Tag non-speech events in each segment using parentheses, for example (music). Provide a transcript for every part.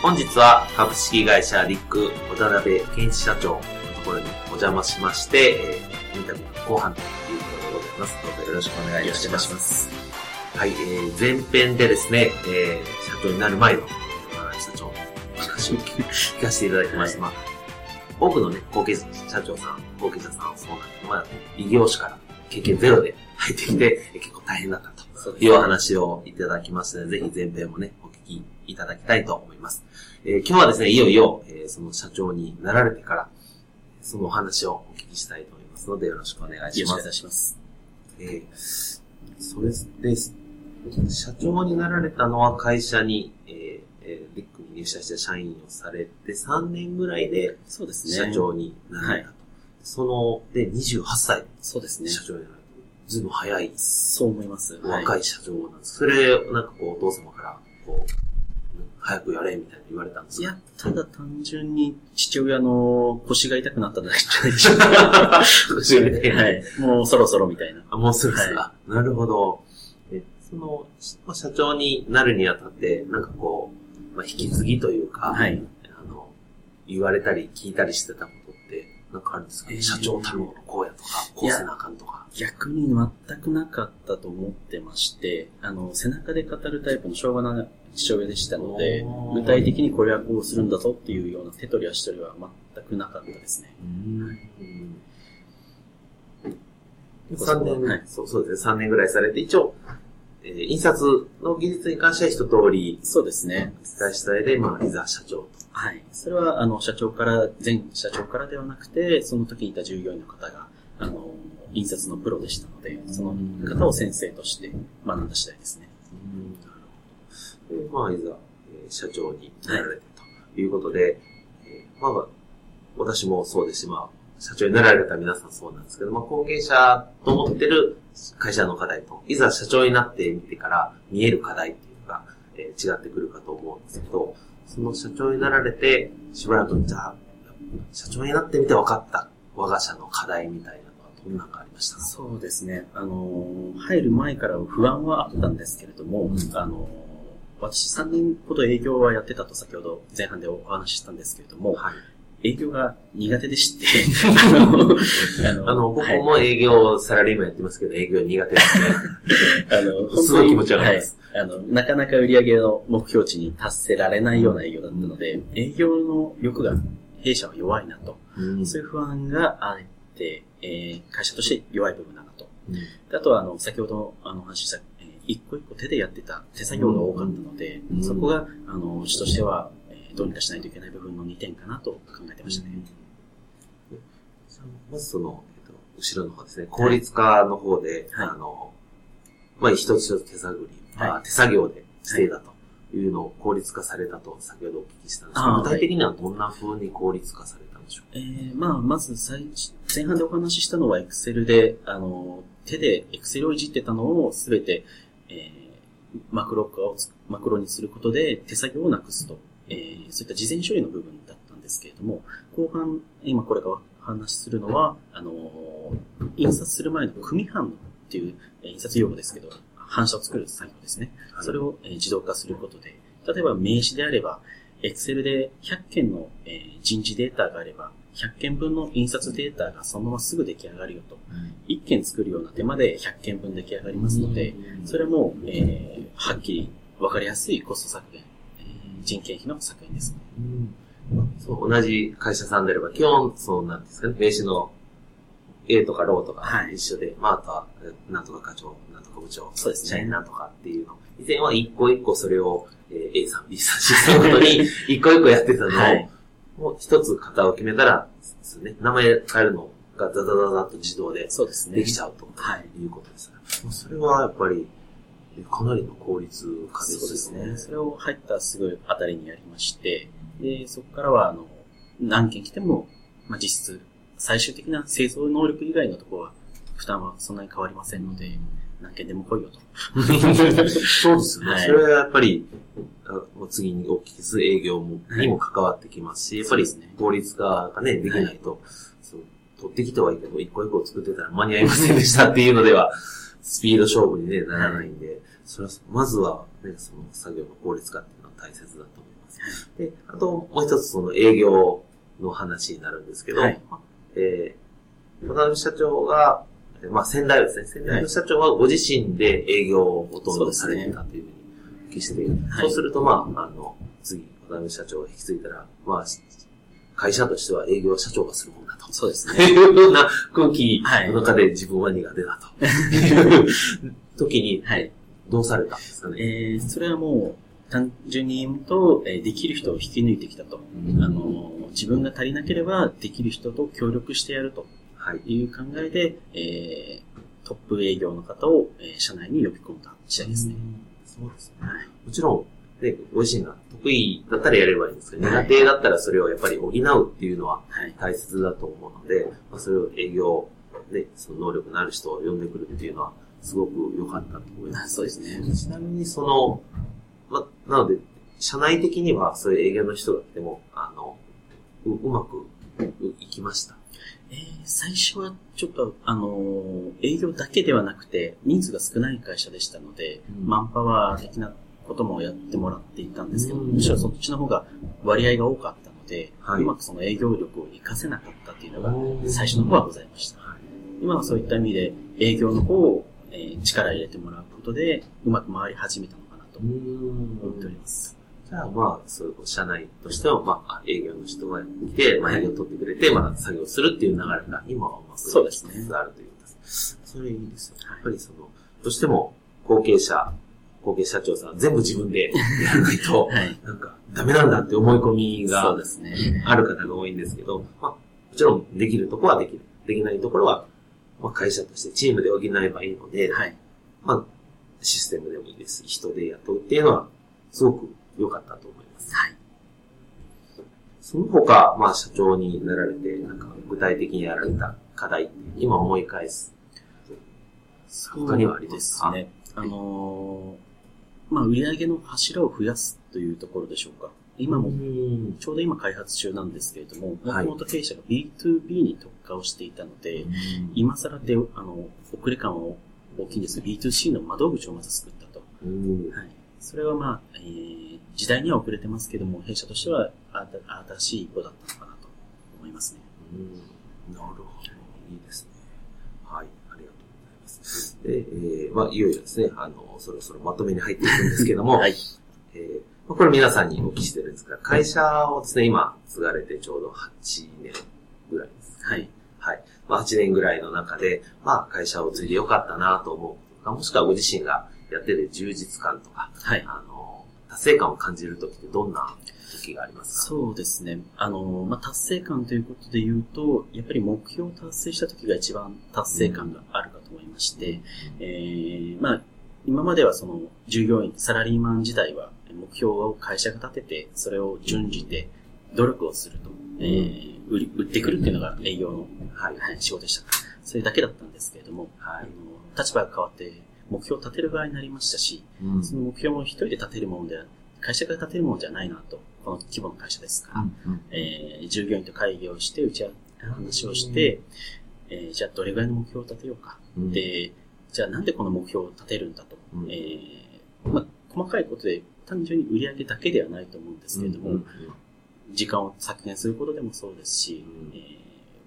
本日は株式会社リック渡辺健一社長のところにお邪魔しまして、えー、インタビューの後半ということでございます。どうぞよろしくお願いいたします。はい、えー、前編でですね、えー、社長になる前の渡辺社長のお話を聞かせていただきました。まあ、多くのね、後継社長さん、後継者さんそうなんで、まあ、異業種から経験ゼロで入ってきて、結構大変だったというお話をいただきましたので、ぜひ前編もね、お聞きいただきたいと思います。えー、今日はですね、いよいよ、えー、その社長になられてから、そのお話をお聞きしたいと思いますので、よろしくお願いします。よろしくお願いします。えー、それです。社長になられたのは会社に、えー、えー、リックに入社して社員をされて3年ぐらいで、そうですね。社長になられたと。その、で、28歳。そうですね。社長になられた。ずいぶん早い。そう思います。若い社長なんです。それ、なんかこう、お父様から、こう、早くやれみたいな言われたんですいや、ただ単純に父親の腰が痛くなっただけじゃないでしょうか。(laughs) 腰が痛い。はい。もうそろそろみたいな。あ、もうすぐですか。はい、なるほど。え、その、社長になるにあたって、なんかこう、まあ、引き継ぎというか、はい。あの、言われたり聞いたりしてたことって、なんかあるんですか、ね、えー、社長たるものこうやとか、こうせなあかんとか。逆に全くなかったと思ってまして、あの、背中で語るタイプのしょうがない父親でしたので、具体的にこれはこうするんだぞっていうような手取り足取りは全くなかったですね。3年、はい、そうそうですね、3年ぐらいされて、一応、えー、印刷の技術に関しては一通り、そうですね。伝えしたいで、まあ、いざ社長と。はい。それは、あの、社長から、前社長からではなくて、その時にいた従業員の方が、あの、印刷のプロでしたので、その方を先生として学んだ次第ですね。で、まあ、いざ、えー、社長になられてということで、はい、えー、まあ、私もそうですし、まあ、社長になられた皆さんそうなんですけど、まあ、後継者と思ってる会社の課題と、いざ社長になってみてから見える課題っていうのが、えー、違ってくるかと思うんですけど、その社長になられて、しばらく、じゃあ、社長になってみて分かった我が社の課題みたいなのはどんなのがありましたか？そうですね。あの、入る前から不安はあったんですけれども、うん、あの、私3年ほど営業はやってたと先ほど前半でお話ししたんですけれども、はい、営業が苦手でして (laughs) あの、あの、僕も営業、サラリーマンやってますけど、営業苦手ですね。(laughs) あの、(laughs) すごい気持ち悪いです。はい、あの、なかなか売上の目標値に達せられないような営業だったので、うん、営業の欲が弊社は弱いなと、うん、そういう不安があって、えー、会社として弱い部分だなと。うん、あとは、あの、先ほどあの話した一個一個手でやってた手作業が多かったので、うん、そこが、あの、うちとしては、えー、どうにかしないといけない部分の2点かなと考えてましたね。うん、まずその、えっ、と、後ろの方ですね、効率化の方で、はい、あの、まあ、一つ一つ手探り、はい、手作業でしていたというのを効率化されたと先ほどお聞きしたんですが、具体的にはどんな風に効率化されたんでしょう？か、えー、まあ、まず最、前半でお話ししたのは Excel で、あの、手で Excel をいじってたのをすべて、えー、マクロ化をマクロにすることで手作業をなくすと、えー、そういった事前処理の部分だったんですけれども、後半、今これから話するのは、あのー、印刷する前の組反応っていう、えー、印刷用語ですけど、反射を作る作業ですね。それを、えー、自動化することで、例えば名刺であれば、Excel で100件の、えー、人事データがあれば、100件分の印刷データがそのまますぐ出来上がるよと。1件作るような手間で100件分出来上がりますので、それも、えー、はっきり分かりやすいコスト削減、えー、人件費の削減です、ね。そう同じ会社さんであれば、基本、そうなんですかね、名刺の A とかローとかはい。一緒で、まあ、あとは、なんとか課長、なんとか部長、そうですね。社員なんとかっていうの。以前は一個一個それを、えー A さん、B さん、C さんごとに (laughs) 一個一個やってたのを、はいもう一つ型を決めたら、ね、名前変えるのがザザザザっと自動でそうですね。できちゃうとはいいうことですね。もうそれはやっぱり、かなりの効率化ですよね。そうですね。それを入ったすぐあたりにやりまして、で、そこからは、あの、何件来ても、まあ、実質、最終的な製造能力以外のところは、負担はそんなに変わりませんので、何件でも来いよと。(laughs) そうですよね。はいそれはやっぱり、次にお聞きする営業も、はいにも関わってきますし、やっぱりね効率化がね、できないと、そう取ってきてはいいけど、一個一個作ってたら間に合いませんでしたっていうのでは、スピード勝負に、ね、ならないんで、それは、まずは、ね、その作業の効率化っていうのは大切だと思います。で、あともう一つその営業の話になるんですけど、はいえー、渡辺社長が、えーまあ先代はですね、先代の社長はご自身で営業をほとんどされてたというふうにお聞きしてそうすると、まあ、あの、次、渡辺社長が引き継いだら、まあ、会社としては営業は社長がするもんだと。そうですね。いうような空気はいの中で自分は苦手だと。(laughs) いう時に、はい。どうされたんですかね？えー、それはもう、単純に言うと、えーできる人を引き抜いてきたと。うんあの、自分が足りなければ、できる人と協力してやるとはい。いう考えで、えー、トップ営業の方を、えー社内に呼び込んだ次第ですね。そうですね。はい。もちろん、ね、ご自身が得意だったらやればいいんですけど、はい苦手だったらそれをやっぱり補うっていうのははい。大切だと思うので、まあ、それを営業で、その能力のある人を呼んでくるっていうのは、すごく良かったと思います。そうですね。ちなみにその、ま、なので、社内的にはそういう営業の人が来ても、あの、ううまくういきました。えー最初はちょっと、あのー営業だけではなくて、人数が少ない会社でしたので、うん。マンパワー的なこともやってもらっていたんですけど、うん。むしろそっちの方が割合が多かったので、はい。うまくその営業力を活かせなかったっていうのがうん最初の方はございました。はい。今はそういった意味で営業の方を、えー力入れてもらうことで、うまく回り始めたのかなと思っております。じゃあまあ、そういう社内としては、まあ、営業の人が来て、まあ、営業を取ってくれて、まあ、作業するっていう流れが今はうまくそうですねあるという。それいいですよ。はいやっぱりその、どうしても後継者、後継社長さん全部自分でやらないと、(laughs) はい。なんかダメなんだって思い込みがそうですね。ある方が多いんですけど、まあ、もちろんできるところはできる。できないところは、まあ、会社としてチームで補えばいいので、はい。まあ、システムでもいいです。人で雇うっていうのは、すごく良かったと思います。はい。その他、まあ、社長になられて、なんか、具体的にやられた課題今思い返す。他にはありますかね。あのーまあ、売上の柱を増やすというところでしょうか。今も、うんちょうど今開発中なんですけれども、もはいともと弊社が B2B に特化をしていたので、今更で、あの、遅れ感は大きいんですが、B2C の窓口をまず作ったと。うんはい。それはまあ、えー、時代には遅れてますけども、弊社としてはあた新しい一歩だったのかなと思いますね。うんなるほど。いいですね。はい。ありがとうございます。で、えー、まあ、いよいよですね、あの、そろそろまとめに入っていくんですけども、(laughs) はい。えーまあこれ皆さんにお聞きしてるんですが、会社をですね、今、継がれてちょうど8年ぐらいです。はい。はい。まあ、8年ぐらいの中で、まあ、会社を継いでよかったなと思うとか、もしくはご自身がやってて充実感とか、はい。あの、達成感を感じるときってどんな時がありますか？そうですね。あの、まあ、達成感ということで言うと、やっぱり目標を達成した時が一番達成感があるかと思いまして、えー、まあ、今まではその従業員、サラリーマン時代は目標を会社が立てて、それを順次で努力をすると、えー、売り売ってくるっていうのが営業の、はい。はい、仕事でした。それだけだったんですけれども、はいあの立場が変わって目標を立てる側になりましたし、うん。その目標も一人で立てるものでは、会社が立てるものじゃないなと、この規模の会社ですから、えー従業員と会議をして、打ち合わ話をして、えーじゃあどれぐらいの目標を立てようか。うん。で、じゃあなんでこの目標を立てるんだと。うん。えーまあ、細かいことで単純に売り上げだけではないと思うんですけれども、うん。時間を削減することでもそうですし、うん。えー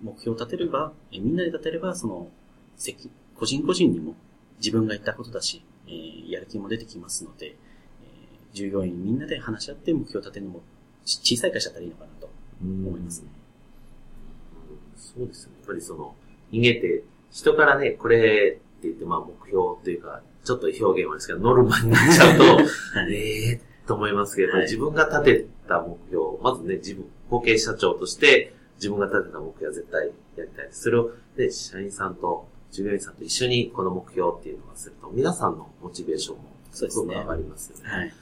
目標を立てれば、えーみんなで立てれば、その、責個人個人にも自分が言ったことだし、えーやる気も出てきますので、えー従業員みんなで話し合って目標を立てるのもち小さい会社だったらいいのかなと思いますね。そうですよね。やっぱりその、人間って人からね、これって言って、まあ目標というか、ちょっと表現はですけど、ノルマになっちゃうと、(laughs) はい。ええと思いますけど、はい自分が立てた目標、まずね、自分、後継社長として、自分が立てた目標は絶対やりたいです。それを、で、社員さんと、従業員さんと一緒にこの目標っていうのがすると、皆さんのモチベーションもすごく上がりますよね。はい。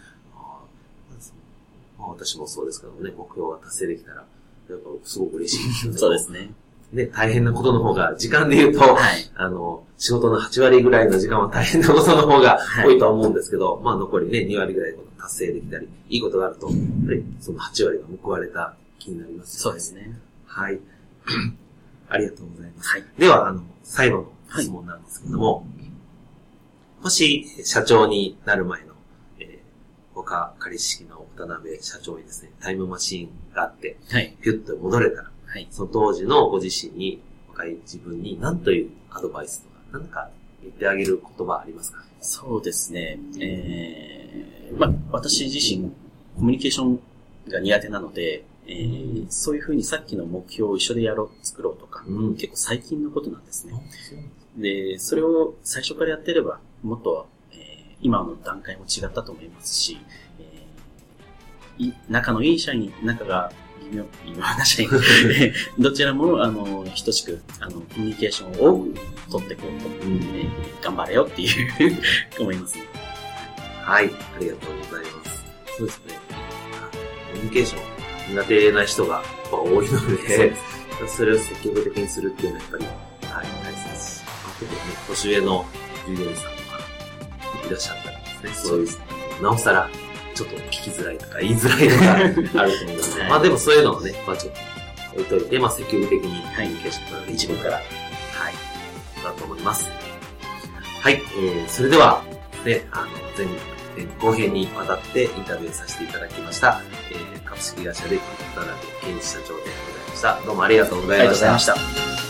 まあ、私もそうですけどね、目標が達成できたら、やっぱすごく嬉しいですよね。そうですね。ね、大変なことの方が、時間で言うと、はい。あの、仕事の8割ぐらいの時間は大変なことの方がはい多いとは思うんですけど、まあ残りね、2割ぐらい達成できたり、いいことがあると、やっぱりその8割が報われた気になります、そうです。ね。はい。ありがとうございます。はい。では、あの、最後の質問なんですけども、もし、社長になる前の、えー、他借式の渡辺社長にですね、タイムマシーンがあって、はい。ピュッと戻れたら、はい。その当時のご自身に、若い自分に何というアドバイスとか、何か言ってあげる言葉ありますか？そうですね。えー、まあ、私自身、コミュニケーションが苦手なので、えー、そういうふうにさっきの目標を一緒でやろう、作ろうとか、うん結構最近のことなんですね。で、それを最初からやってれば、もっと、えー今の段階も違ったと思いますし、えーい仲のいい社員、仲が微妙、微妙な社員、(laughs) どちらも、あの、等しく、あの、コミュニケーションを多く取っていこうと、うんえー頑張れよっていう (laughs) 思いますね。はい、ありがとうございます。そうですね。コミュニケーション苦手な人が多いのでで、それを積極的にするっていうのはやっぱり、はい、大切です。あ、特にね、年上の従業員さんとかいらっしゃったらですね、そういう、なおさら、ちょっと聞きづらいとか言いづらいのがあると思うので、はいまあでもそういうのをね、まあちょっと置いといて、まあ積極的にコミはいュニケーション取られる一分から、はい、だと思います。はい、えー、それでは、ね、あの、前前後編にわたってインタビューさせていただきました、えー、株式会社で渡辺健一社長でございました。どうもありがとうございました。ありがとうございました。